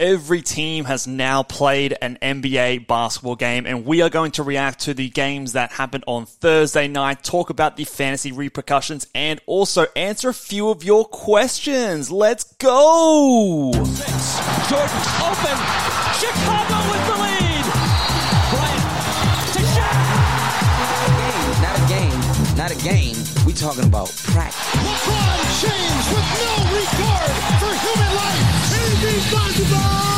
Every team has now played an NBA basketball game, and we are going to react to the games that happened on Thursday night, talk about the fantasy repercussions, and also answer a few of your questions. Let's go! Jordan open. Chicago with the lead. Bryant to Shaq. Not a game, not a game. We talking about practice. LeBron James with no regard for human life. Irresponsible.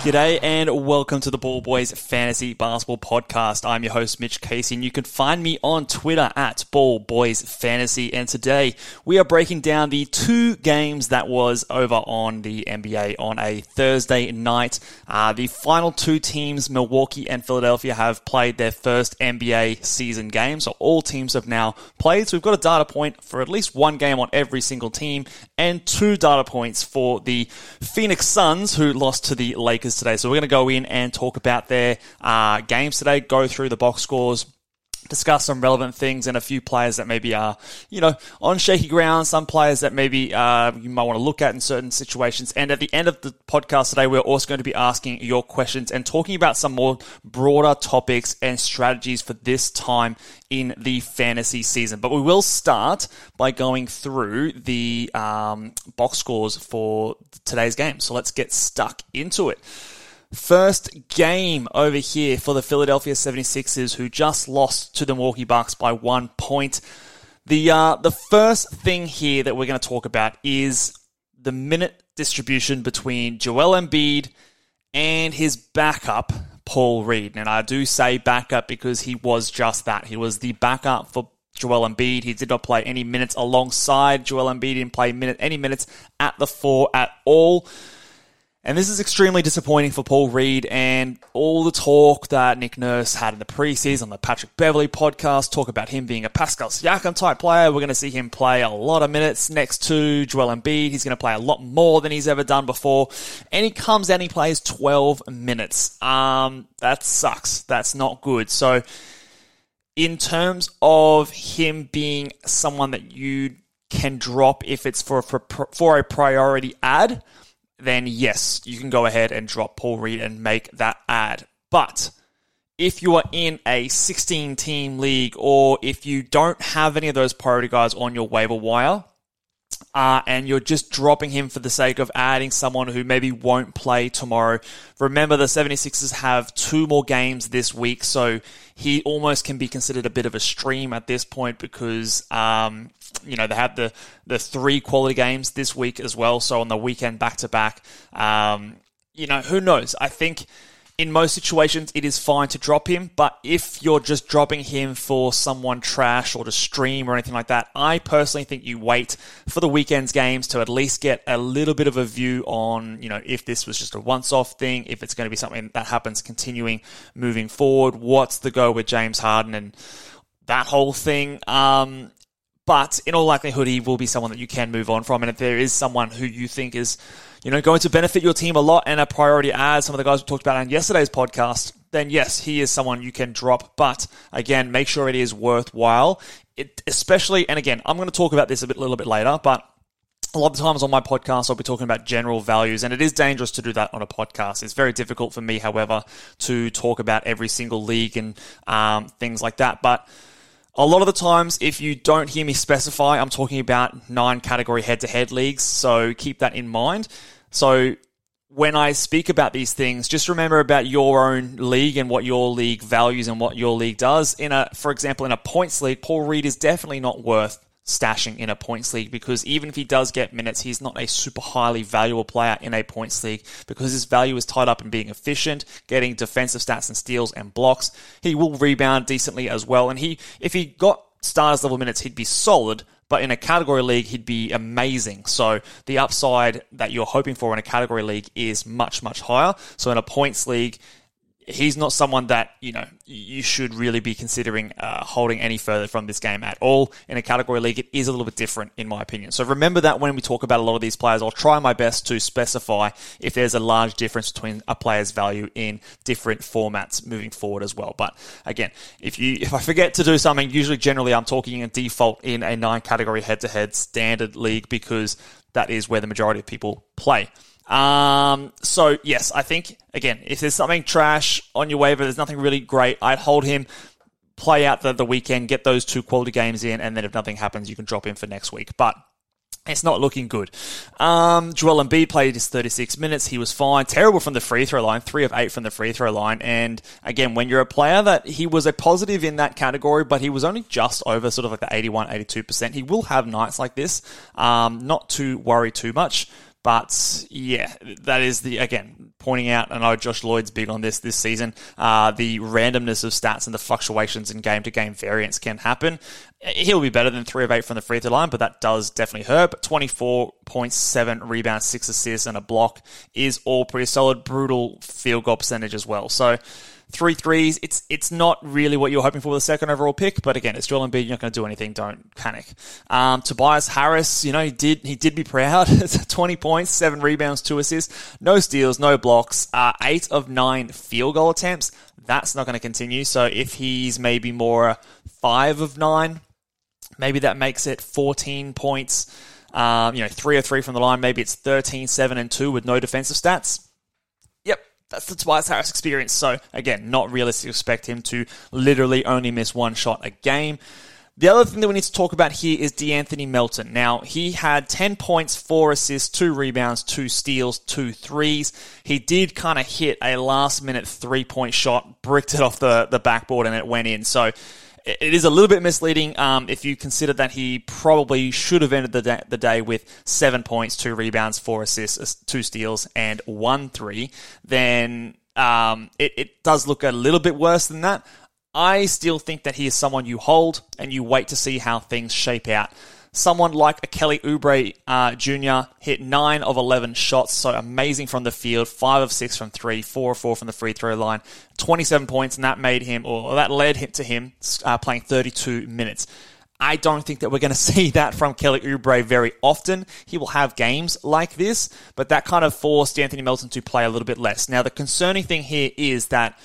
G'day and welcome to the Ball Boys Fantasy Basketball Podcast. I'm your host, Mitch Casey, and you can find me on Twitter at Ball Boys Fantasy. And today we are breaking down the two games that was over on the NBA on a Thursday night. Uh, the final two teams, Milwaukee and Philadelphia, have played their first NBA season game. So all teams have now played. So we've got a data point for at least one game on every single team and two data points for the Phoenix Suns, who lost to the Lakers today. So we're going to go in and talk about their uh, games today, go through the box scores, discuss some relevant things and a few players that maybe are, you know, on shaky ground, some players that maybe uh, you might want to look at in certain situations. And at the end of the podcast today, we're also going to be asking your questions and talking about some more broader topics and strategies for this time in the fantasy season. But we will start by going through the um, box scores for today's game. So let's get stuck into it. First game over here for the Philadelphia 76ers, who just lost to the Milwaukee Bucks by one point. The, uh, the first thing here that we're going to talk about is the minute distribution between Joel Embiid and his backup, Paul Reed. And I do say backup because he was just that. He was the backup for Joel Embiid. He did not play any minutes alongside Joel Embiid. He didn't play minute, any minutes at the four at all. And this is extremely disappointing for Paul Reed and all the talk that Nick Nurse had in the preseason on the Patrick Beverley podcast, talk about him being a Pascal Siakam type player. We're going to see him play a lot of minutes next to Joel Embiid. He's going to play a lot more than he's ever done before. And he comes and he plays 12 minutes. Um, that sucks. That's not good. So in terms of him being someone that you can drop if it's for, for, for a priority add, then yes, you can go ahead and drop Paul Reed and make that add. But if you are in a 16 team league or if you don't have any of those priority guys on your waiver wire, uh, and you're just dropping him for the sake of adding someone who maybe won't play tomorrow. Remember, the 76ers have two more games this week, so he almost can be considered a bit of a stream at this point because, um, you know, they have the, the three quality games this week as well. So on the weekend back to back, you know, who knows? I think in most situations, it is fine to drop him, but if you're just dropping him for someone trash or to stream or anything like that, I personally think you wait for the weekend's games to at least get a little bit of a view on, you know, if this was just a once off thing, if it's going to be something that happens continuing moving forward, what's the go with James Harden and that whole thing. Um, but in all likelihood, he will be someone that you can move on from. And if there is someone who you think is, you know, going to benefit your team a lot and a priority as some of the guys we talked about on yesterday's podcast, then yes, he is someone you can drop. But again, make sure it is worthwhile. It, especially, and again, I'm going to talk about this a bit, little bit later, but a lot of times on my podcast, I'll be talking about general values, and it is dangerous to do that on a podcast. It's very difficult for me, however, to talk about every single league and um, things like that. But a lot of the times, if you don't hear me specify, I'm talking about nine category head to head leagues. So keep that in mind. So when I speak about these things, just remember about your own league and what your league values and what your league does. In a, for example, in a points league, Paul Reed is definitely not worth stashing in a points league because even if he does get minutes, he's not a super highly valuable player in a points league because his value is tied up in being efficient, getting defensive stats and steals and blocks. He will rebound decently as well. And he, if he got stars level minutes, he'd be solid, but in a category league, he'd be amazing. So the upside that you're hoping for in a category league is much, much higher. So in a points league, he's not someone that you know you should really be considering uh, holding any further from this game at all. In a category league, it is a little bit different, in my opinion. So remember that when we talk about a lot of these players, I'll try my best to specify if there's a large difference between a player's value in different formats moving forward as well. But again, if you if I forget to do something, usually generally I'm talking a default in a nine category head to head standard league because that is where the majority of people play. Um, so yes, I think again, if there's something trash on your waiver, there's nothing really great. I'd hold him, play out the, the weekend, get those two quality games in, and then if nothing happens, you can drop him for next week. But it's not looking good. Um, Joel Embiid played his 36 minutes. He was fine. Terrible from the free throw line. Three of eight from the free throw line. And again, when you're a player that he was a positive in that category, but he was only just over sort of like the 81, 82%. He will have nights like this. Um, not to worry too much. But yeah, that is the again pointing out. I know Josh Lloyd's big on this this season. Uh, the randomness of stats and the fluctuations in game to game variance can happen. He'll be better than three of eight from the free throw line, but that does definitely hurt. But twenty four point seven rebounds, six assists, and a block is all pretty solid. Brutal field goal percentage as well. So three threes. It's it's not really what you're hoping for with the second overall pick, but again, it's Joel Embiid. You're not going to do anything. Don't panic. Um, Tobias Harris, you know, he did he did be proud. 20 points, seven rebounds, two assists, no steals, no blocks, uh, eight of nine field goal attempts. That's not going to continue. So if he's maybe more five of nine, maybe that makes it 14 points. Um, you know, three or three from the line. Maybe it's 13, 7, and 2 with no defensive stats that's the Tobias Harris experience. So again, not realistic to expect him to literally only miss one shot a game. The other thing that we need to talk about here is De'Anthony Melton. Now, he had 10 points, 4 assists, 2 rebounds, 2 steals, 2 threes. He did kind of hit a last minute three point shot, bricked it off the, the backboard, and it went in. So it is a little bit misleading um, if you consider that he probably should have ended the day, the day with seven points, two rebounds, four assists, two steals, and one three. Then um, it, it does look a little bit worse than that. I still think that he is someone you hold and you wait to see how things shape out someone like a Kelly Oubre uh, Jr. hit 9 of 11 shots, so amazing from the field, 5 of 6 from 3, 4 of 4 from the free throw line, 27 points, and that made him, or that led him to him uh, playing 32 minutes. I don't think that we're going to see that from Kelly Oubre very often. He will have games like this, but that kind of forced Anthony Melton to play a little bit less. Now, the concerning thing here is that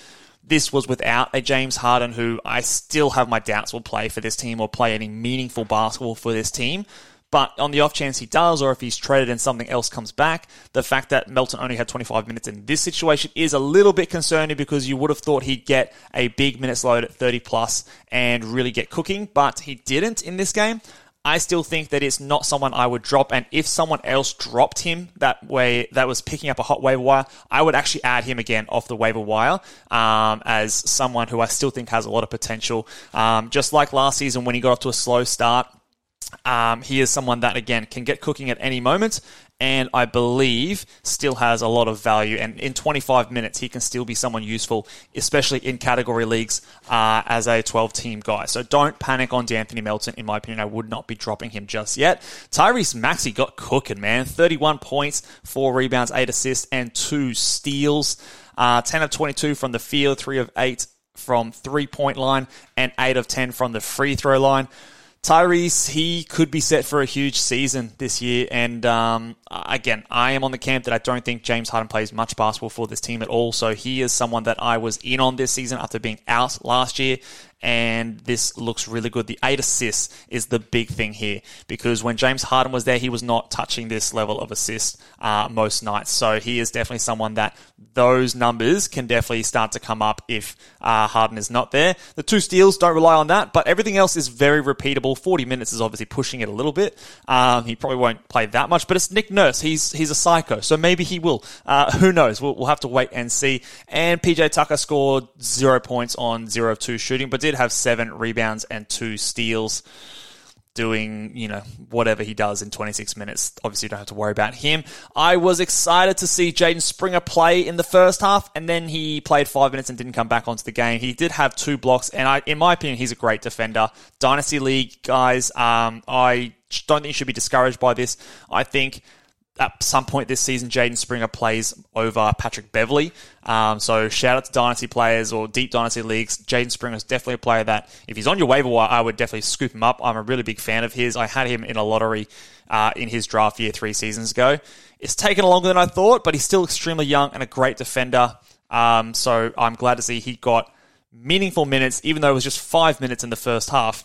this was without a James Harden who I still have my doubts will play for this team or play any meaningful basketball for this team. But on the off chance he does, or if he's traded and something else comes back, the fact that Melton only had 25 minutes in this situation is a little bit concerning because you would have thought he'd get a big minutes load at 30 plus and really get cooking, but he didn't in this game. I still think that it's not someone I would drop. And if someone else dropped him that way, that was picking up a hot waiver wire, I would actually add him again off the waiver wire um, as someone who I still think has a lot of potential. Um, just like last season when he got off to a slow start, um, he is someone that again can get cooking at any moment, and I believe still has a lot of value. And in 25 minutes, he can still be someone useful, especially in category leagues uh, as a 12 team guy. So don't panic on De'Anthony Melton. In my opinion, I would not be dropping him just yet. Tyrese Maxey got cooking, man. 31 points, four rebounds, eight assists, and two steals. Uh, 10 of 22 from the field, 3 of 8 from three point line, and 8 of 10 from the free throw line. Tyrese, he could be set for a huge season this year. And um, again, I am on the camp that I don't think James Harden plays much basketball for this team at all. So he is someone that I was in on this season after being out last year. And this looks really good. The eight assists is the big thing here because when James Harden was there, he was not touching this level of assist uh, most nights. So he is definitely someone that those numbers can definitely start to come up if uh, Harden is not there. The two steals don't rely on that, but everything else is very repeatable. 40 minutes is obviously pushing it a little bit. Um, he probably won't play that much, but it's Nick Nurse. He's he's a psycho, so maybe he will. Uh, who knows? We'll, we'll have to wait and see. And PJ Tucker scored zero points on zero of two shooting, but did have seven rebounds and two steals doing, you know, whatever he does in 26 minutes. Obviously, you don't have to worry about him. I was excited to see Jaden Springer play in the first half, and then he played five minutes and didn't come back onto the game. He did have two blocks, and I, in my opinion, he's a great defender. Dynasty League guys, um, I don't think you should be discouraged by this. I think at some point this season, Jaden Springer plays over Patrick Beverley. Um, so shout out to Dynasty players or deep Dynasty leagues. Jaden Springer is definitely a player that, if he's on your waiver wire, I would definitely scoop him up. I'm a really big fan of his. I had him in a lottery uh, in his draft year three seasons ago. It's taken longer than I thought, but he's still extremely young and a great defender. Um, so I'm glad to see he got meaningful minutes, even though it was just five minutes in the first half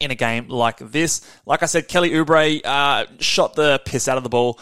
in a game like this. Like I said, Kelly Oubre uh, shot the piss out of the ball.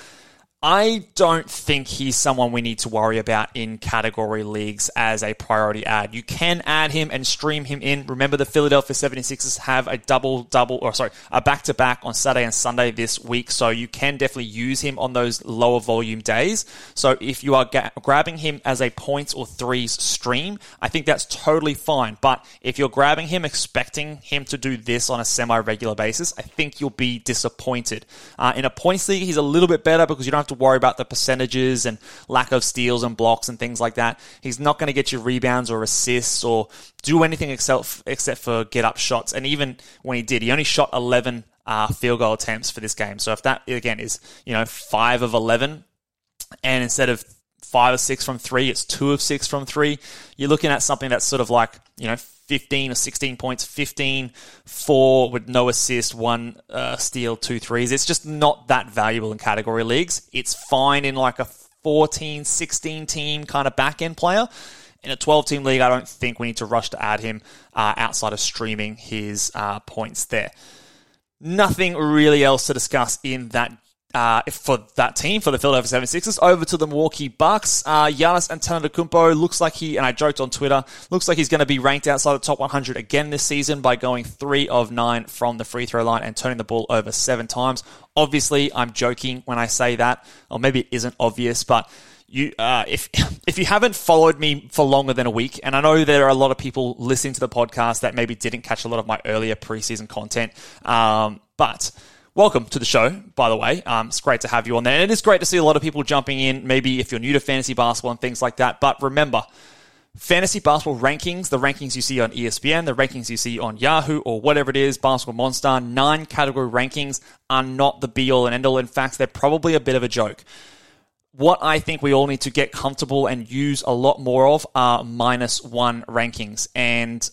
I don't think he's someone we need to worry about in category leagues as a priority add. You can add him and stream him in. Remember, the Philadelphia 76ers have a double double, or sorry, a back to back on Saturday and Sunday this week, so you can definitely use him on those lower volume days. So if you are ga- grabbing him as a points or threes stream, I think that's totally fine. But if you're grabbing him expecting him to do this on a semi regular basis, I think you'll be disappointed. Uh, in a points league, he's a little bit better because you don't have to worry about the percentages and lack of steals and blocks and things like that. He's not going to get you rebounds or assists or do anything except except for get up shots. And even when he did, he only shot 11 uh, field goal attempts for this game. So if that again is you know five of 11, and instead of five or six from three, it's two of six from three. You're looking at something that's sort of like you know 15 or 16 points, 15, four with no assist, one uh, steal, two threes. It's just not that valuable in category leagues. It's fine in like a 14, 16 team kind of back end player. In a 12 team league, I don't think we need to rush to add him uh, outside of streaming his uh, points there. Nothing really else to discuss in that uh, for that team, for the Philadelphia 76ers. Over to the Milwaukee Bucks. Uh, Giannis Antetokounmpo looks like he, and I joked on Twitter, looks like he's going to be ranked outside the top 100 again this season by going three of nine from the free throw line and turning the ball over seven times. Obviously, I'm joking when I say that, or maybe it isn't obvious, but you, uh, if if you haven't followed me for longer than a week, and I know there are a lot of people listening to the podcast that maybe didn't catch a lot of my earlier preseason content, um, but welcome to the show, by the way. Um, it's great to have you on there. And it is great to see a lot of people jumping in, maybe if you're new to fantasy basketball and things like that. But remember, fantasy basketball rankings, the rankings you see on ESPN, the rankings you see on Yahoo or whatever it is, Basketball Monster, nine category rankings are not the be all and end all. In fact, they're probably a bit of a joke. What I think we all need to get comfortable and use a lot more of are minus one rankings. And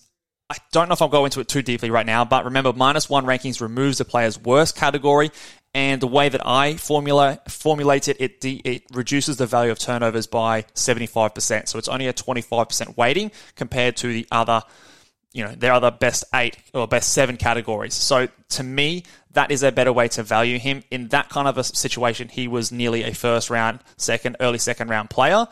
I don't know if I'll go into it too deeply right now, but remember, minus one rankings removes the player's worst category, and the way that I formula formulate it, it de- it reduces the value of turnovers by seventy five percent. So it's only a twenty five percent weighting compared to the other, you know, their other best eight or best seven categories. So to me, that is a better way to value him in that kind of a situation. He was nearly a first round, second, early second round player.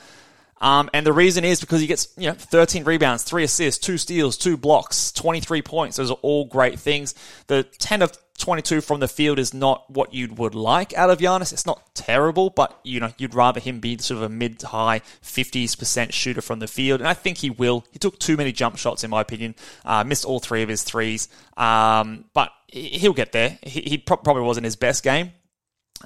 Um, and the reason is because he gets, you know, 13 rebounds, three assists, two steals, two blocks, 23 points. Those are all great things. The 10 of 22 from the field is not what you would like out of Giannis. It's not terrible, but you know, you'd rather him be sort of a mid to high 50s percent shooter from the field. And I think he will. He took too many jump shots, in my opinion. Uh, missed all three of his threes. Um, but he'll get there. He, he probably wasn't his best game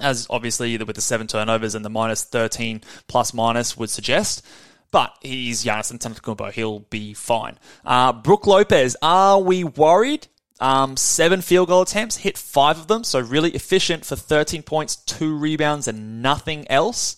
as obviously with the seven turnovers and the minus 13 plus minus would suggest. But he's Giannis Antetokounmpo. He'll be fine. Uh, Brook Lopez, are we worried? Um, seven field goal attempts, hit five of them, so really efficient for 13 points, two rebounds, and nothing else.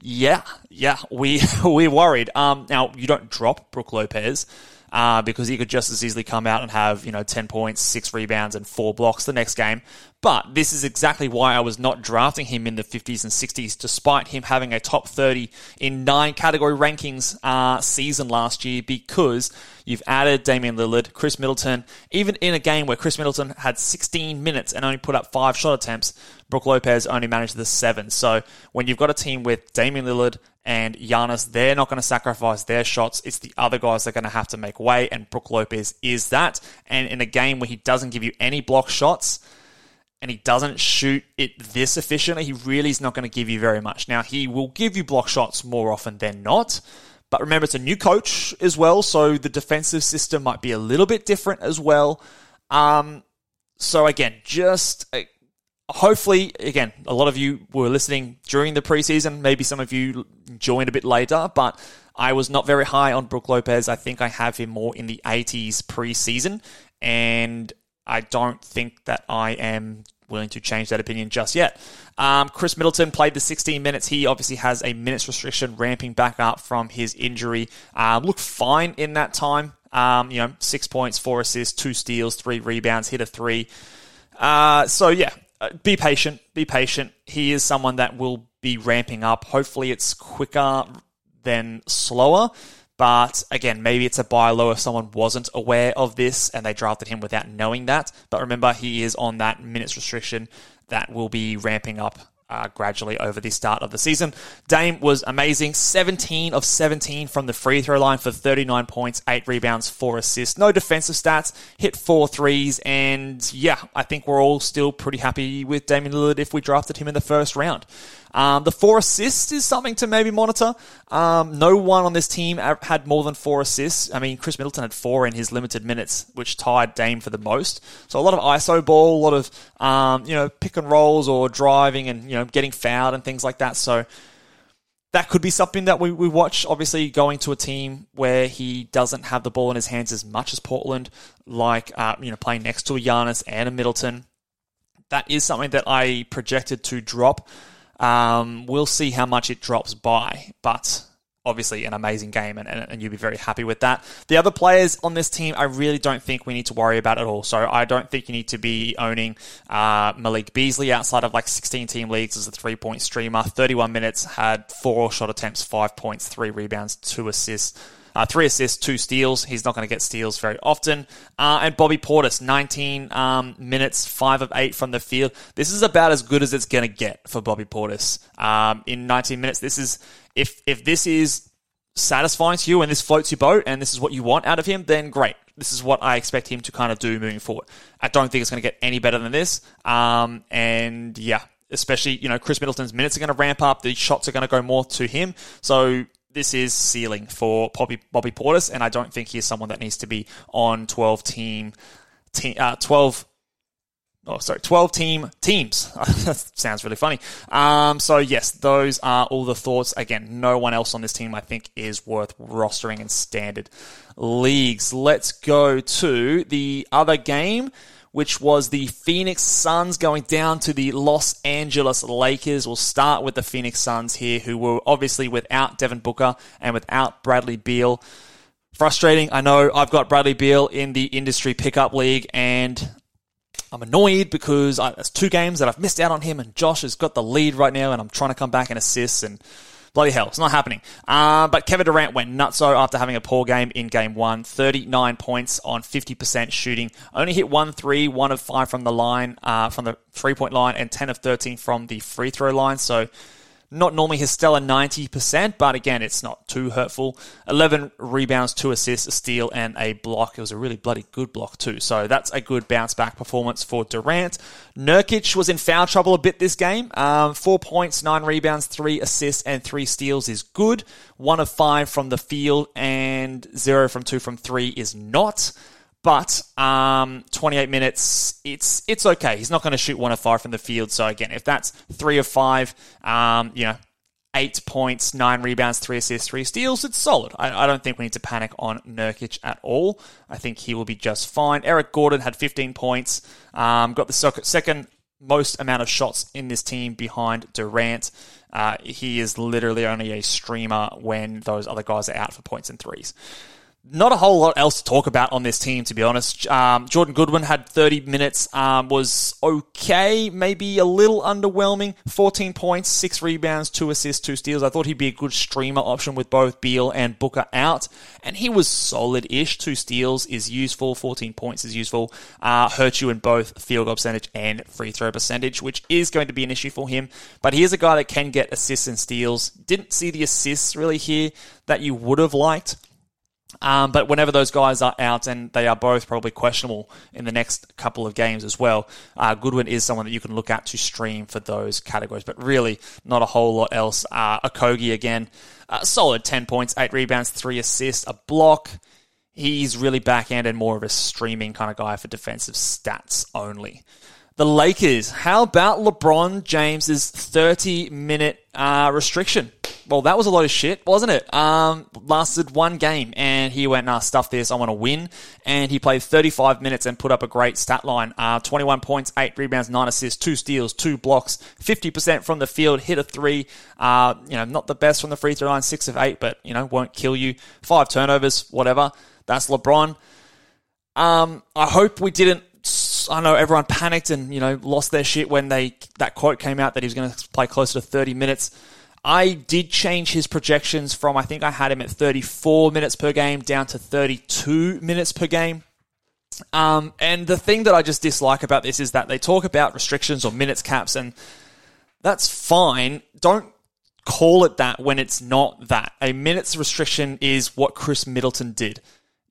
Yeah, yeah, we we're worried. Um, now you don't drop Brook Lopez uh, because he could just as easily come out and have you know 10 points, six rebounds, and four blocks the next game. But this is exactly why I was not drafting him in the 50s and 60s, despite him having a top 30 in nine category rankings uh, season last year, because you've added Damian Lillard, Khris Middleton. Even in a game where Khris Middleton had 16 minutes and only put up five shot attempts, Brook Lopez only managed the seven. So when you've got a team with Damian Lillard and Giannis, they're not going to sacrifice their shots. It's the other guys that are going to have to make way, and Brook Lopez is that. And in a game where he doesn't give you any block shots, and he doesn't shoot it this efficiently, he really is not going to give you very much. Now, he will give you block shots more often than not, but remember, it's a new coach as well, so the defensive system might be a little bit different as well. Um, so, again, just uh, hopefully, again, a lot of you were listening during the preseason. Maybe some of you joined a bit later, but I was not very high on Brook Lopez. I think I have him more in the 80s preseason, and I don't think that I am willing to change that opinion just yet. Um, Khris Middleton played the 16 minutes. He obviously has a minutes restriction ramping back up from his injury. Uh, looked fine in that time. Um, you know, six points, four assists, two steals, three rebounds, hit a three. Uh, so yeah, uh, be patient. Be patient. He is someone that will be ramping up. Hopefully, it's quicker than slower. But again, maybe it's a buy low if someone wasn't aware of this and they drafted him without knowing that. But remember, he is on that minutes restriction that will be ramping up uh, gradually over the start of the season. Dame was amazing. 17 of 17 from the free throw line for 39 points, 8 rebounds, 4 assists. No defensive stats, hit four threes, and yeah, I think we're all still pretty happy with Damian Lillard if we drafted him in the first round. Um, the four assists is something to maybe monitor. Um, no one on this team had more than four assists. I mean, Khris Middleton had four in his limited minutes, which tied Dame for the most. So a lot of ISO ball, a lot of um, you know pick and rolls or driving and you know getting fouled and things like that. So that could be something that we, we watch. Obviously, going to a team where he doesn't have the ball in his hands as much as Portland, like uh, you know playing next to a Giannis and a Middleton. That is something that I projected to drop. Um, we'll see how much it drops by, but obviously an amazing game, and, and, and, you'll be very happy with that. The other players on this team, I really don't think we need to worry about at all. So I don't think you need to be owning uh, Malik Beasley outside of like 16 team leagues as a three point streamer. 31 minutes, had four shot attempts, five points, three rebounds, two assists. Uh, three assists, two steals. He's not going to get steals very often. Uh, and Bobby Portis, 19 um, minutes, five of eight from the field. This is about as good as it's going to get for Bobby Portis. Um, in 19 minutes, this is if if this is satisfying to you and this floats your boat and this is what you want out of him, then great. This is what I expect him to kind of do moving forward. I don't think it's going to get any better than this. Um, and yeah, especially, you know, Khris Middleton's minutes are going to ramp up. The shots are going to go more to him. So this is ceiling for Bobby, Bobby Portis, and I don't think he's someone that needs to be on 12 team, team uh, 12 oh sorry 12 team teams. That sounds really funny. Um, so yes those are all the thoughts. Again no one else on this team i think is worth rostering in standard leagues. Let's go to the other game which was the Phoenix Suns going down to the Los Angeles Lakers. We'll start with the Phoenix Suns here, who were obviously without Devin Booker and without Bradley Beal. Frustrating, I know. I've got Bradley Beal in the industry pickup league, and I'm annoyed because I, two games that I've missed out on him, and Josh has got the lead right now, and I'm trying to come back and assist, and Bloody hell, it's not happening. Uh, but Kevin Durant went nuts. nutso after having a poor game in game one. 39 points on 50% shooting. Only hit one three, one of five from the line, uh, from the three point line, and 10 of 13 from the free throw line. So not normally his stellar 90%, but again, it's not too hurtful. 11 rebounds, 2 assists, a steal, and a block. It was a really bloody good block, too. So that's a good bounce back performance for Durant. Nurkic was in foul trouble a bit this game. Um, 4 points, 9 rebounds, 3 assists, and 3 steals is good. 1 of 5 from the field, and 0 from 2 from 3 is not. But um, 28 minutes, it's it's okay. He's not going to shoot one of five from the field. So again, if that's three of five, um, you know, eight points, nine rebounds, three assists, three steals, it's solid. I, I, don't think we need to panic on Nurkic at all. I think he will be just fine. Eric Gordon had 15 points, um, got the second most amount of shots in this team behind Durant. Uh, he is literally only a streamer when those other guys are out for points and threes. Not a whole lot else to talk about on this team, to be honest. Um, Jordan Goodwin had 30 minutes, um, was okay, maybe a little underwhelming. 14 points, 6 rebounds, 2 assists, 2 steals. I thought he'd be a good streamer option with both Beal and Booker out. And he was solid ish. 2 steals is useful, 14 points is useful. Uh, hurt you in both field goal percentage and free throw percentage, which is going to be an issue for him. But he is a guy that can get assists and steals. Didn't see the assists really here that you would have liked. Um, but whenever those guys are out, and they are both probably questionable in the next couple of games as well, uh, Goodwin is someone that you can look at to stream for those categories. But really, not a whole lot else. Uh, Okogie again, uh, solid 10 points, 8 rebounds, 3 assists, a block. He's really backhand and more of a streaming kind of guy for defensive stats only. The Lakers, how about LeBron James's 30 minute uh, restriction? Well, that was a lot of shit, wasn't it? Um, lasted one game and he went, nah, stuff this, I want to win. And he played 35 minutes and put up a great stat line. Uh, 21 points, 8 rebounds, 9 assists, 2 steals, 2 blocks, 50% from the field, hit a 3. Uh, you know, not the best from the free throw line, 6 of 8, but, you know, won't kill you. 5 turnovers, whatever. That's LeBron. Um, I hope we didn't I know everyone panicked and you know lost their shit when they that quote came out that he was going to play closer to 30 minutes. I did change his projections from I think I had him at 34 minutes per game down to 32 minutes per game. Um, and the thing that I just dislike about this is that they talk about restrictions or minutes caps, and that's fine. Don't call it that when it's not that. A minutes restriction is what Khris Middleton did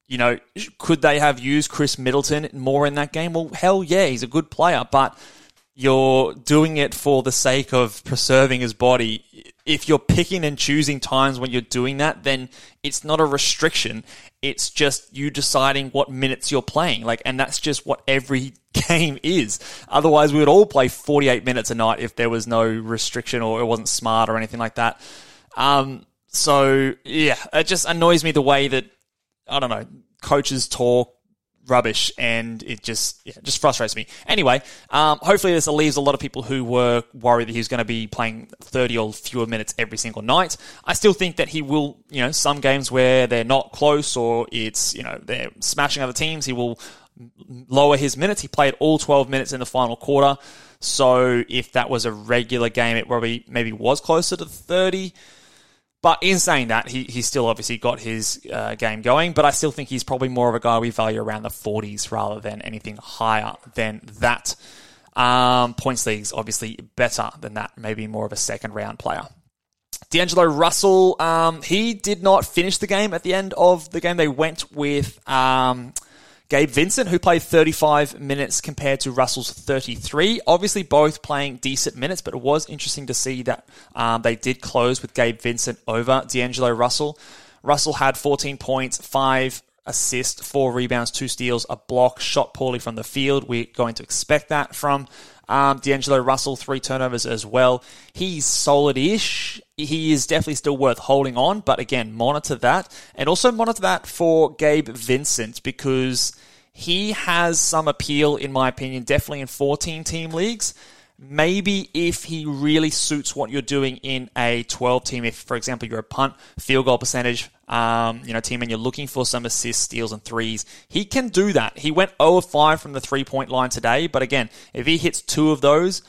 you know, could they have used Khris Middleton more in that game? Well, hell yeah, he's a good player, but you're doing it for the sake of preserving his body. If you're picking and choosing times when you're doing that, then it's not a restriction. It's just you deciding what minutes you're playing. Like, and that's just what every game is. Otherwise, we would all play 48 minutes a night if there was no restriction or it wasn't smart or anything like that. Um, so yeah, it just annoys me the way that I don't know, coaches talk rubbish and it just yeah, just frustrates me. Anyway, um, hopefully this leaves a lot of people who were worried that he was going to be playing 30 or fewer minutes every single night. I still think that he will, you know, some games where they're not close or it's, you know, they're smashing other teams, he will lower his minutes. He played all 12 minutes in the final quarter. So if that was a regular game, it probably maybe was closer to 30. But in saying that, he, he's still obviously got his uh, game going, but I still think he's probably more of a guy we value around the 40s rather than anything higher than that. Um, points leagues obviously better than that, maybe more of a second round player. D'Angelo Russell, um, he did not finish the game at the end of the game. They went with um, Gabe Vincent, who played 35 minutes compared to Russell's 33. Obviously, both playing decent minutes, but it was interesting to see that um, they did close with Gabe Vincent over D'Angelo Russell. Russell had 14 points, 5 assists, 4 rebounds, 2 steals, a block, shot poorly from the field. We're going to expect that from um, D'Angelo Russell, three turnovers as well. He's solid ish. He is definitely still worth holding on, but again, monitor that. And also monitor that for Gabe Vincent because he has some appeal, in my opinion, definitely in 14 team leagues. Maybe if he really suits what you're doing in a 12 team, if, for example, you're a punt, field goal percentage, um, you know, team and you're looking for some assists, steals, and threes, he can do that. He went 0 of 5 from the three point line today, but again, if he hits two of those,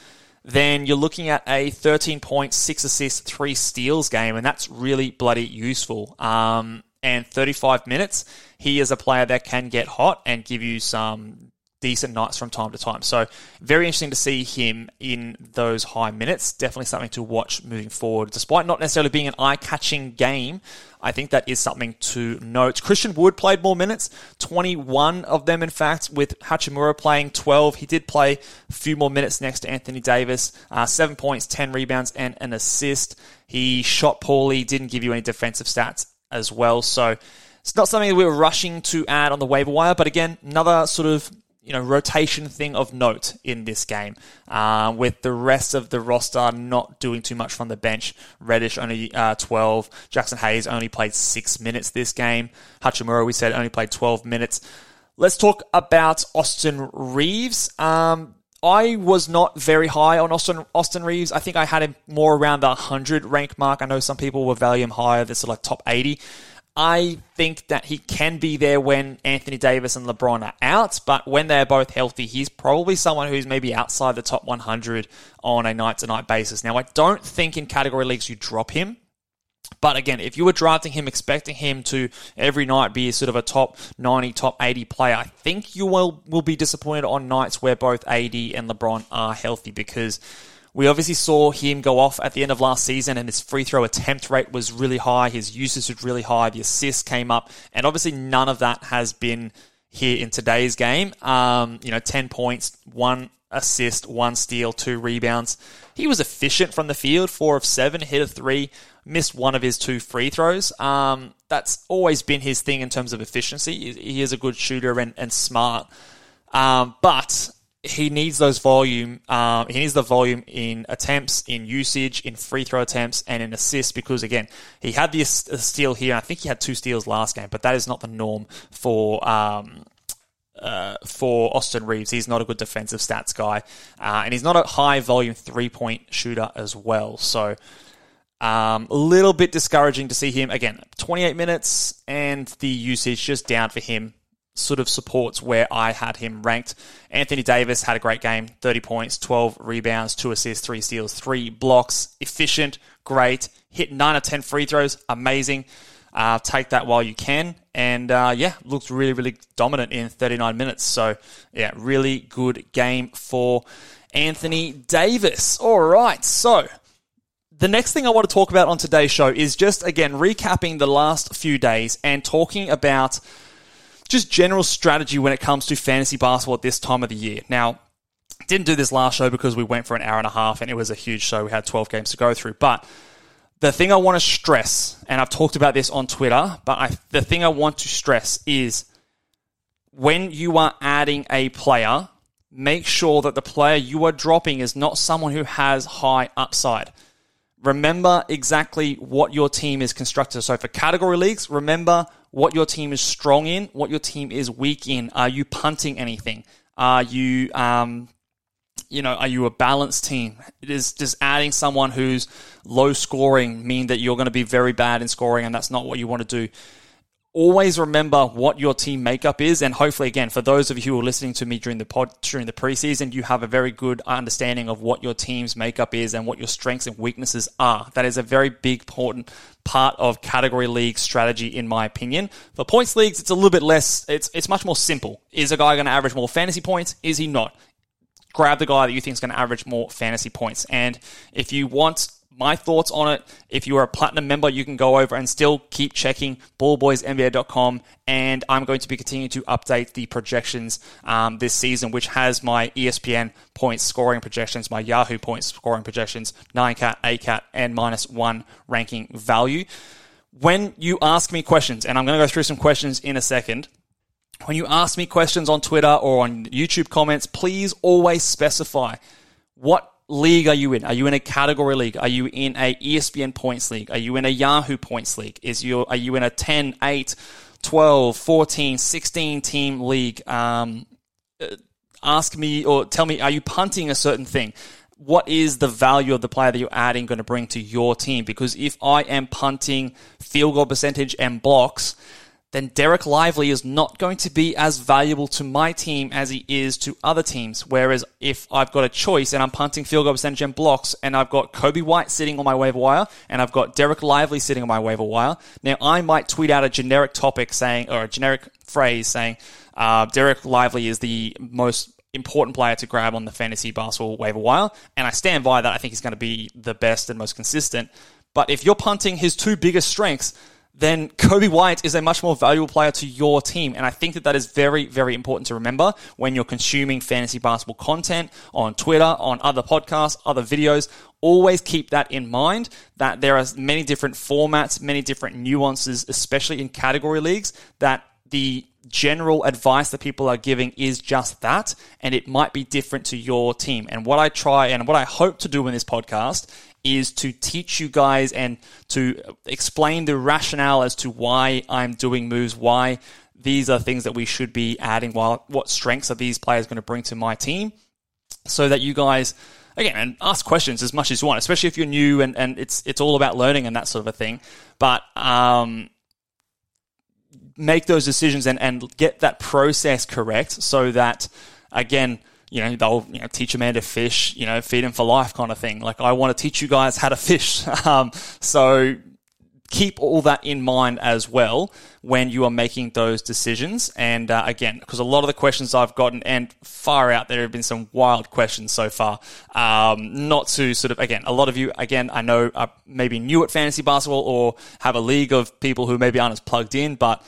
then you're looking at a 13 points, 6 assists, 3 steals game, and that's really bloody useful. Um, and 35 minutes, he is a player that can get hot and give you some decent nights from time to time. So very interesting to see him in those high minutes. Definitely something to watch moving forward. Despite not necessarily being an eye-catching game, I think that is something to note. Christian Wood played more minutes, 21 of them in fact, with Hachimura playing 12. He did play a few more minutes next to Anthony Davis. Uh, 7 points, 10 rebounds, and an assist. He shot poorly, didn't give you any defensive stats as well. So it's not something that we were rushing to add on the waiver wire, but again, another sort of you know rotation thing of note in this game, uh, with the rest of the roster not doing too much from the bench. Reddish only uh, 12, Jaxson Hayes only played six minutes this game. Hachimura, we said, only played 12 minutes. Let's talk about Austin Reaves. Um, I was not very high on Austin Austin Reaves. I think I had him more around the 100 rank mark. I know some people were valuing him higher, this is like top 80. I think that he can be there when Anthony Davis and LeBron are out, but when they're both healthy, he's probably someone who's maybe outside the top 100 on a night to night basis. Now, I don't think in category leagues you drop him. But again, if you were drafting him, expecting him to every night be sort of a top 90, top 80 player, I think you will, will be disappointed on nights where both AD and LeBron are healthy because we obviously saw him go off at the end of last season, and his free throw attempt rate was really high. His usage was really high. The assists came up, and obviously none of that has been here in today's game. Um, you know, ten points, one assist, one steal, two rebounds. He was efficient from the field, four of seven, hit a three, missed one of his two free throws. Um, that's always been his thing in terms of efficiency. He is a good shooter and, and smart. Um, but he needs those volume. Um, he needs the volume in attempts, in usage, in free throw attempts, and in assists. Because again, he had the steal here. I think he had two steals last game, but that is not the norm for. Um, uh, for Austin Reaves, he's not a good defensive stats guy, uh, and he's not a high volume three point shooter as well. So, um, a little bit discouraging to see him again. 28 minutes and the usage just down for him sort of supports where I had him ranked. Anthony Davis had a great game 30 points, 12 rebounds, 2 assists, 3 steals, 3 blocks. Efficient, great. Hit 9 of 10 free throws, amazing. Uh, take that while you can. And uh, yeah, looks really, really dominant in 39 minutes. So yeah, really good game for Anthony Davis. All right, so. The next thing I want to talk about on today's show is just again recapping the last few days and talking about just general strategy when it comes to fantasy basketball at this time of the year. Now, didn't do this last show because we went for an hour and a half and it was a huge show. We had 12 games to go through. But the thing I want to stress, and I've talked about this on Twitter, but I, the thing I want to stress is when you are adding a player, make sure that the player you are dropping is not someone who has high upside. Remember exactly what your team is constructed. So for category leagues, remember what your team is strong in, what your team is weak in. Are you punting anything? Are you, um, you know, are you a balanced team? It is just adding someone who's low scoring mean that you're going to be very bad in scoring, and that's not what you want to do always remember what your team makeup is and hopefully again for those of you who are listening to me during the pod during the preseason you have a very good understanding of what your team's makeup is and what your strengths and weaknesses are. That is a very big important part of category league strategy in my opinion. For points leagues it's a little bit less it's it's much more simple. Is a guy going to average more fantasy points? Is he not? Grab the guy that you think is going to average more fantasy points. And if you want my thoughts on it. If you are a platinum member, you can go over and still keep checking ballboysnba.com. And I'm going to be continuing to update the projections um, this season, which has my ESPN points scoring projections, my Yahoo points scoring projections, 9cat, 8cat, and minus one ranking value. When you ask me questions, and I'm going to go through some questions in a second, when you ask me questions on Twitter or on YouTube comments, please always specify what league are you in? Are you in a category league? Are you in a ESPN points league? Are you in a Yahoo points league? Is you are you in a 10, 8, 12, 14, 16 team league? Um, uh, ask me or tell me, are you punting a certain thing? What is the value of the player that you're adding going to bring to your team? Because if I am punting field goal percentage and blocks, then Dereck Lively is not going to be as valuable to my team as he is to other teams. Whereas if I've got a choice and I'm punting field goal percentage and blocks, and I've got Coby White sitting on my waiver wire, and I've got Dereck Lively sitting on my waiver wire, now I might tweet out a generic topic saying, or a generic phrase saying, uh, Dereck Lively is the most important player to grab on the fantasy basketball waiver wire, and I stand by that. I think he's going to be the best and most consistent. But if you're punting his two biggest strengths, then Coby White is a much more valuable player to your team. And I think that that is very, very important to remember when you're consuming fantasy basketball content on Twitter, on other podcasts, other videos. Always keep that in mind that there are many different formats, many different nuances, especially in category leagues, that the general advice that people are giving is just that, and it might be different to your team. And what I try and what I hope to do in this podcast is to teach you guys and to explain the rationale as to why I'm doing moves, why these are things that we should be adding, while what strengths are these players going to bring to my team, so that you guys again and ask questions as much as you want, especially if you're new and, and it's it's all about learning and that sort of a thing. But um, make those decisions and, and get that process correct so that, again, you know, they'll you know, teach a man to fish, you know, feed him for life kind of thing. Like, I want to teach you guys how to fish. Um, so keep all that in mind as well when you are making those decisions. And uh, again, because a lot of the questions I've gotten, and far out, there have been some wild questions so far. Um, not to sort of, again, a lot of you, again, I know are maybe new at fantasy basketball or have a league of people who maybe aren't as plugged in, but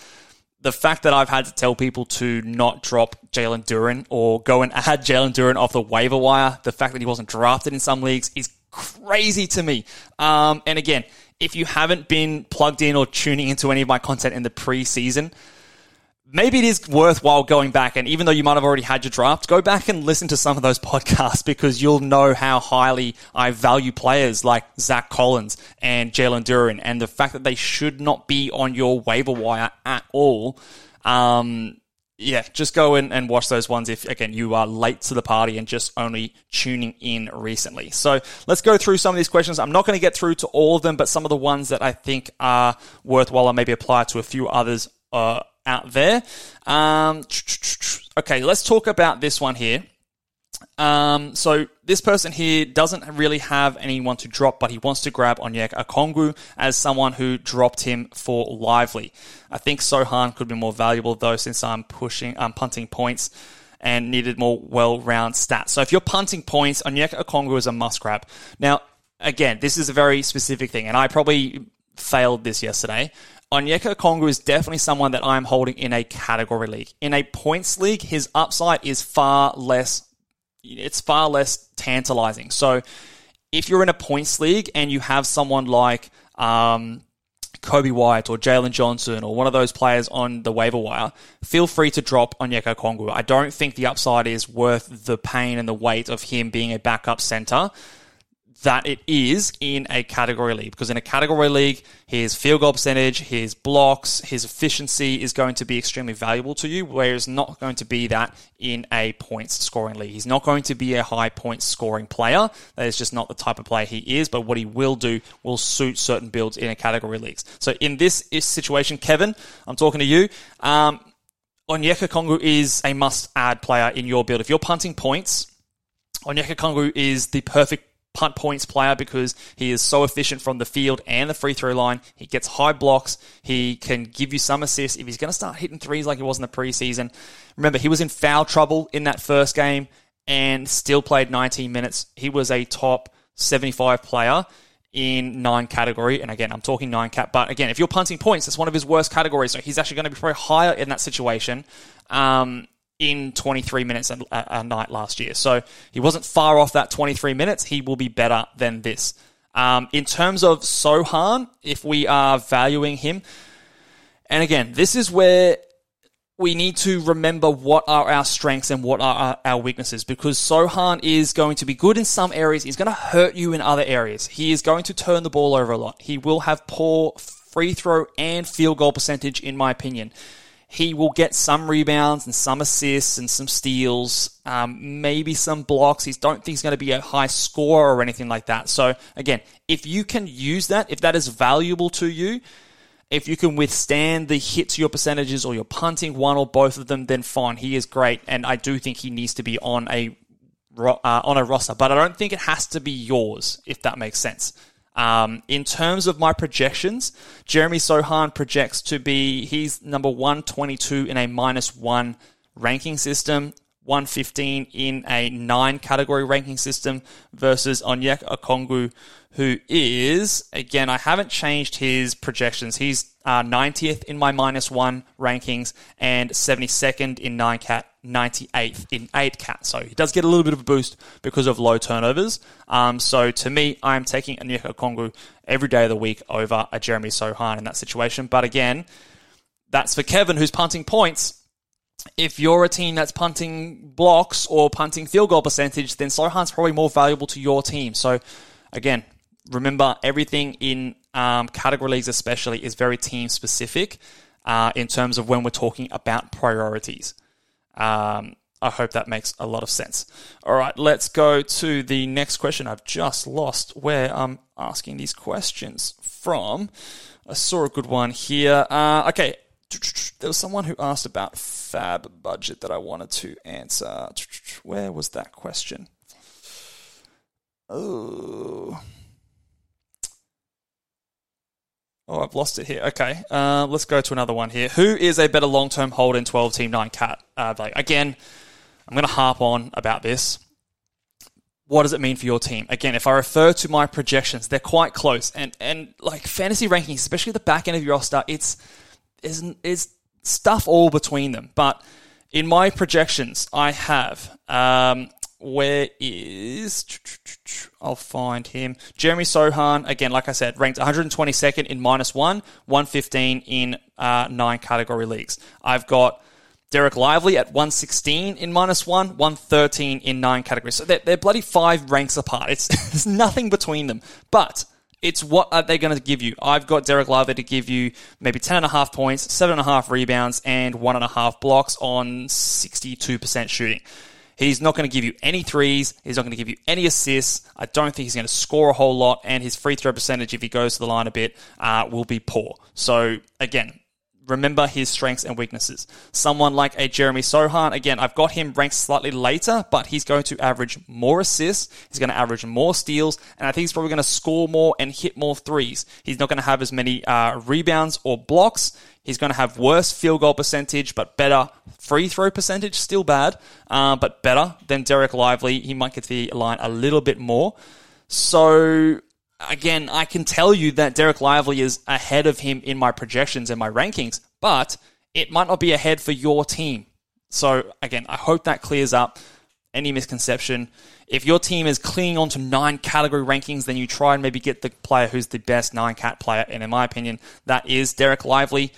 the fact that I've had to tell people to not drop Jalen Duren or go and add Jalen Duren off the waiver wire, the fact that he wasn't drafted in some leagues is crazy to me. Um, and again, if you haven't been plugged in or tuning into any of my content in the preseason, maybe it is worthwhile going back and even though you might have already had your draft, go back and listen to some of those podcasts because you'll know how highly I value players like Zach Collins and Jalen Duren and the fact that they should not be on your waiver wire at all. Um, yeah, just go in and watch those ones if, again, you are late to the party and just only tuning in recently. So let's go through some of these questions. I'm not going to get through to all of them, but some of the ones that I think are worthwhile and maybe apply to a few others uh, out there. Um, okay, let's talk about this one here. Um, so this person here doesn't really have anyone to drop, but he wants to grab Onyeka Okongwu as someone who dropped him for Lively. I think Sochan could be more valuable though, since I'm pushing, I'm punting points and needed more well-rounded stats. So if you're punting points, Onyeka Okongwu is a must grab. Now, again, this is a very specific thing, and I probably failed this yesterday. Onyeka Okongwu is definitely someone that I'm holding in a category league. In a points league, his upside is far less it's far less tantalizing. So if you're in a points league and you have someone like um, Coby White or Jalen Johnson or one of those players on the waiver wire, feel free to drop Onyeka Okongwu. I don't think the upside is worth the pain and the weight of him being a backup center that it is in a category league because in a category league, his field goal percentage, his blocks, his efficiency is going to be extremely valuable to you, whereas not going to be that in a points scoring league. He's not going to be a high points scoring player. That is just not the type of player he is, but what he will do will suit certain builds in a category leagues. So in this situation, Kevin, I'm talking to you. Um, Onyeka Okongwu is a must add player in your build. If you're punting points, Onyeka Okongwu is the perfect punt points player because he is so efficient from the field and the free throw line. He gets high blocks. He can give you some assists. If he's going to start hitting threes like he was in the preseason, remember, he was in foul trouble in that first game and still played 19 minutes. He was a top 75 player in nine category. And again, I'm talking nine cap, but again, if you're punting points, that's one of his worst categories. So he's actually going to be probably higher in that situation. Um, in 23 minutes a, a, night last year. So he wasn't far off that 23 minutes. He will be better than this. Um, in terms of Sochan, if we are valuing him, and again, this is where we need to remember what are our strengths and what are our, our weaknesses because Sochan is going to be good in some areas. He's going to hurt you in other areas. He is going to turn the ball over a lot. He will have poor free throw and field goal percentage, in my opinion he will get some rebounds and some assists and some steals, um, maybe some blocks. He don't think he's going to be a high scorer or anything like that. So again, if you can use that, if that is valuable to you, if you can withstand the hit to your percentages or you're punting one or both of them, then fine. He is great, and I do think he needs to be on a uh, on a roster, but I don't think it has to be yours, if that makes sense. Um, in terms of my projections, Jeremy Sochan projects to be, he's number 122 in a minus one ranking system. 115 in a nine category ranking system versus Onyeka Okongwu, who is, again, I haven't changed his projections. He's uh, 90th in my minus one rankings and 72nd in nine cat, 98th in eight cat. So he does get a little bit of a boost because of low turnovers. Um, so to me, I'm taking Onyeka Okongwu every day of the week over a Jeremy Sochan in that situation. But again, that's for Kevin, who's punting points if you're a team that's punting blocks or punting field goal percentage, then Sochan's probably more valuable to your team. So, again, remember everything in um, category leagues, especially, is very team specific uh, in terms of when we're talking about priorities. Um, I hope that makes a lot of sense. All right, let's go to the next question. I've just lost where I'm asking these questions from. I saw a good one here. Uh, okay, there was someone who asked about fab budget that I wanted to answer. Where was that question? Oh. Oh, I've lost it here. Okay, uh, let's go to another one here. Who is a better long term hold in 12 team 9 cat? Uh, like, again, I'm going to harp on about this. What does it mean for your team? Again, if I refer to my projections, they're quite close. And, and like fantasy rankings, especially the back end of your roster, it's, is, is stuff all between them. But in my projections, I have um, where is I'll find him. Jeremy Sochan again, like I said, ranked 122nd in minus one, 115 in uh, nine category leagues. I've got Dereck Lively at 116 in minus one, 113 in nine categories. So they're, they're bloody five ranks apart. It's there's nothing between them. But it's what are they going to give you? I've got Dereck Lively to give you maybe 10.5 points, 7.5 rebounds, and 1.5 blocks on 62% shooting. He's not going to give you any threes. He's not going to give you any assists. I don't think he's going to score a whole lot. And his free throw percentage, if he goes to the line a bit, uh, will be poor. So, again, remember his strengths and weaknesses. Someone like a Jeremy Sochan, again, I've got him ranked slightly later, but he's going to average more assists. He's going to average more steals, and I think he's probably going to score more and hit more threes. He's not going to have as many uh, rebounds or blocks. He's going to have worse field goal percentage, but better free throw percentage. Still bad, uh, but better than Dereck Lively. He might get the line a little bit more. So again, I can tell you that Dereck Lively is ahead of him in my projections and my rankings, but it might not be ahead for your team. So again, I hope that clears up any misconception. If your team is clinging on to nine category rankings, then you try and maybe get the player who's the best nine cat player. And in my opinion, that is Dereck Lively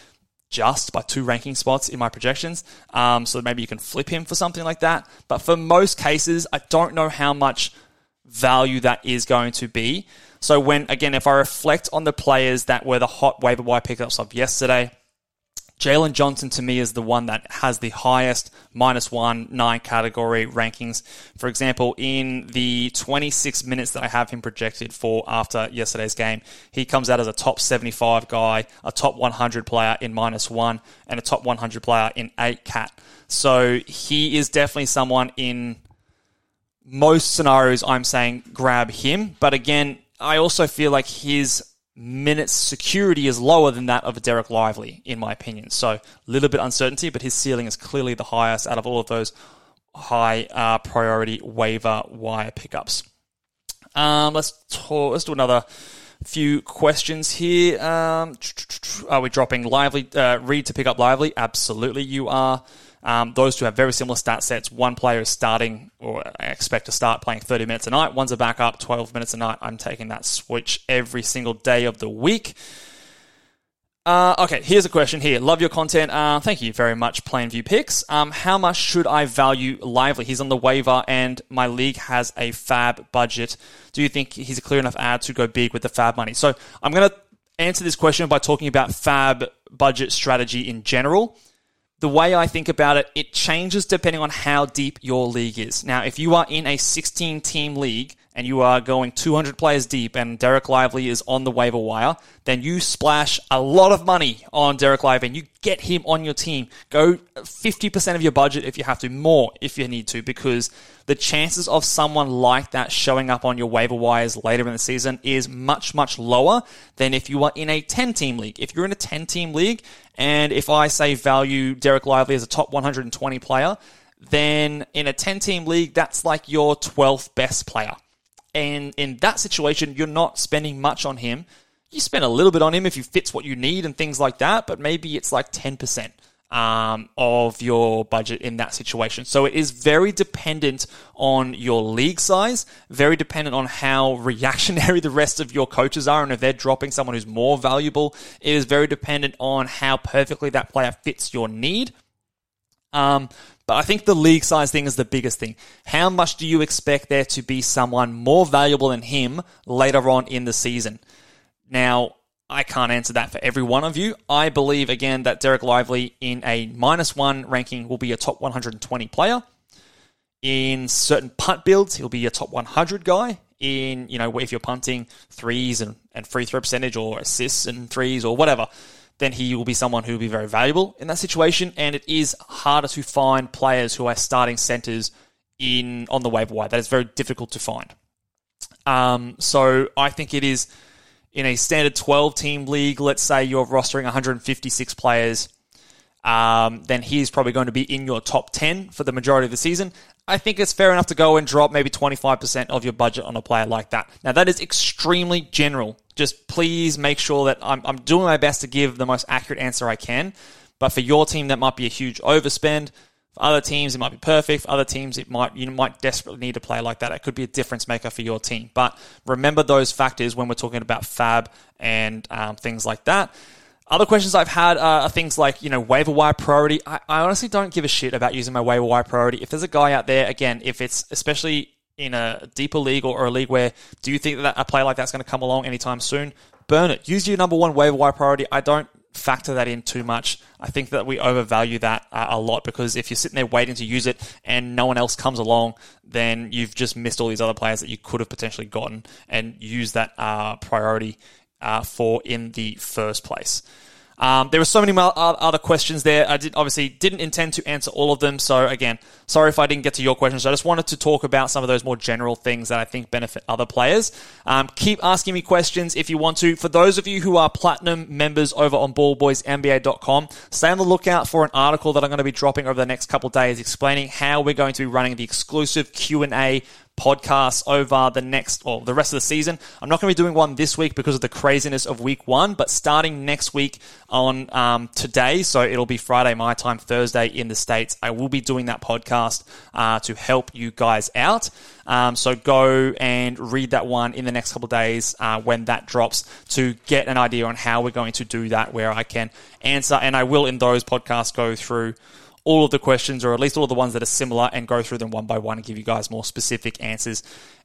just by two ranking spots in my projections. Um, so maybe you can flip him for something like that. But for most cases, I don't know how much value that is going to be. So when again, if I reflect on the players that were the hot waiver wire pickups of yesterday, Jalen Johnson to me is the one that has the highest minus one nine category rankings. For example, in the 26 minutes that I have him projected for after yesterday's game, he comes out as a top 75 guy, a top 100 player in minus one, and a top 100 player in eight cat. So he is definitely someone in most scenarios I'm saying grab him. But again, I also feel like his minutes security is lower than that of a Dereck Lively, in my opinion. So a little bit uncertainty, but his ceiling is clearly the highest out of all of those high uh, priority waiver wire pickups. Um, let's talk, let's do another few questions here. Um, are we dropping Lively uh, Reed to pick up Lively? Absolutely, you are. Um, those two have very similar stat sets. One player is starting, or I expect to start playing 30 minutes a night. One's a backup, 12 minutes a night. I'm taking that switch every single day of the week. Uh, okay, here's a question here. Love your content. Uh, thank you very much, Plainview Picks. Um, how much should I value Lively? He's on the waiver, and my league has a fab budget. Do you think he's a clear enough add to go big with the fab money? So I'm going to answer this question by talking about fab budget strategy in general the way I think about it, it changes depending on how deep your league is. Now, if you are in a 16 team league and you are going 200 players deep and Dereck Lively is on the waiver wire, then you splash a lot of money on Dereck Lively and you get him on your team. Go 50% of your budget if you have to, more if you need to, because the chances of someone like that showing up on your waiver wires later in the season is much, much lower than if you are in a 10 team league. If you're in a 10 team league and if I say value Dereck Lively as a top 120 player, then in a 10 team league, that's like your 12th best player. And in that situation, you're not spending much on him. You spend a little bit on him if he fits what you need and things like that, but maybe it's like 10% um, of your budget in that situation. So it is very dependent on your league size, very dependent on how reactionary the rest of your coaches are, and if they're dropping someone who's more valuable, it is very dependent on how perfectly that player fits your need. Um, but I think the league size thing is the biggest thing. How much do you expect there to be someone more valuable than him later on in the season? Now, I can't answer that for every one of you. I believe, again, that Dereck Lively in a minus one ranking will be a top 120 player. In certain punt builds, he'll be a top 100 guy. In, you know, if you're punting threes and, and free throw percentage or assists and threes or whatever. Then he will be someone who will be very valuable in that situation. And it is harder to find players who are starting centers in on the waiver wire. That is very difficult to find. Um, so I think it is in a standard 12 team league. Let's say you're rostering 156 players. Um, then he's probably going to be in your top 10 for the majority of the season. I think it's fair enough to go and drop maybe 25% of your budget on a player like that. Now, that is extremely general. Just please make sure that I'm, I'm doing my best to give the most accurate answer I can. But for your team, that might be a huge overspend. For other teams, it might be perfect. For other teams, it might you might desperately need to play like that. It could be a difference maker for your team. But remember those factors when we're talking about fab and um, things like that. Other questions I've had are things like, you know, waiver wire priority. I, I honestly don't give a shit about using my waiver wire priority. If there's a guy out there, again, if it's especially in a deeper league or, a league where do you think that a player like that's going to come along anytime soon, burn it. Use your number one waiver wire priority. I don't factor that in too much. I think that we overvalue that a lot because if you're sitting there waiting to use it and no one else comes along, then you've just missed all these other players that you could have potentially gotten and used that uh, priority uh, for in the first place. Um, there were so many other questions there. I did obviously didn't intend to answer all of them. So again, sorry if I didn't get to your questions. I just wanted to talk about some of those more general things that I think benefit other players. Um, keep asking me questions if you want to. For those of you who are platinum members over on ballboysnba.com, stay on the lookout for an article that I'm going to be dropping over the next couple days explaining how we're going to be running the exclusive Q&A podcasts over the next or the rest of the season. I'm not going to be doing one this week because of the craziness of week one, but starting next week on um, today, so it'll be Friday my time, Thursday in the States, I will be doing that podcast uh, to help you guys out. Um, so go and read that one in the next couple days uh, when that drops to get an idea on how we're going to do that, where I can answer, and I will in those podcasts go through all of the questions, or at least all of the ones that are similar, and go through them one by one and give you guys more specific answers.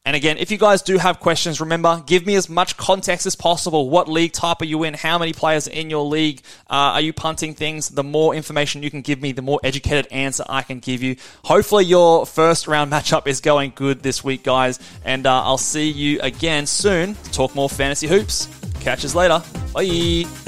And again, if you guys do have questions, remember, give me as much context as possible. What league type are you in? How many players in your league? Uh, are you punting things? The more information you can give me, the more educated answer I can give you. Hopefully, your first round matchup is going good this week, guys. And uh, I'll see you again soon talk more fantasy hoops. Catch us later. Bye.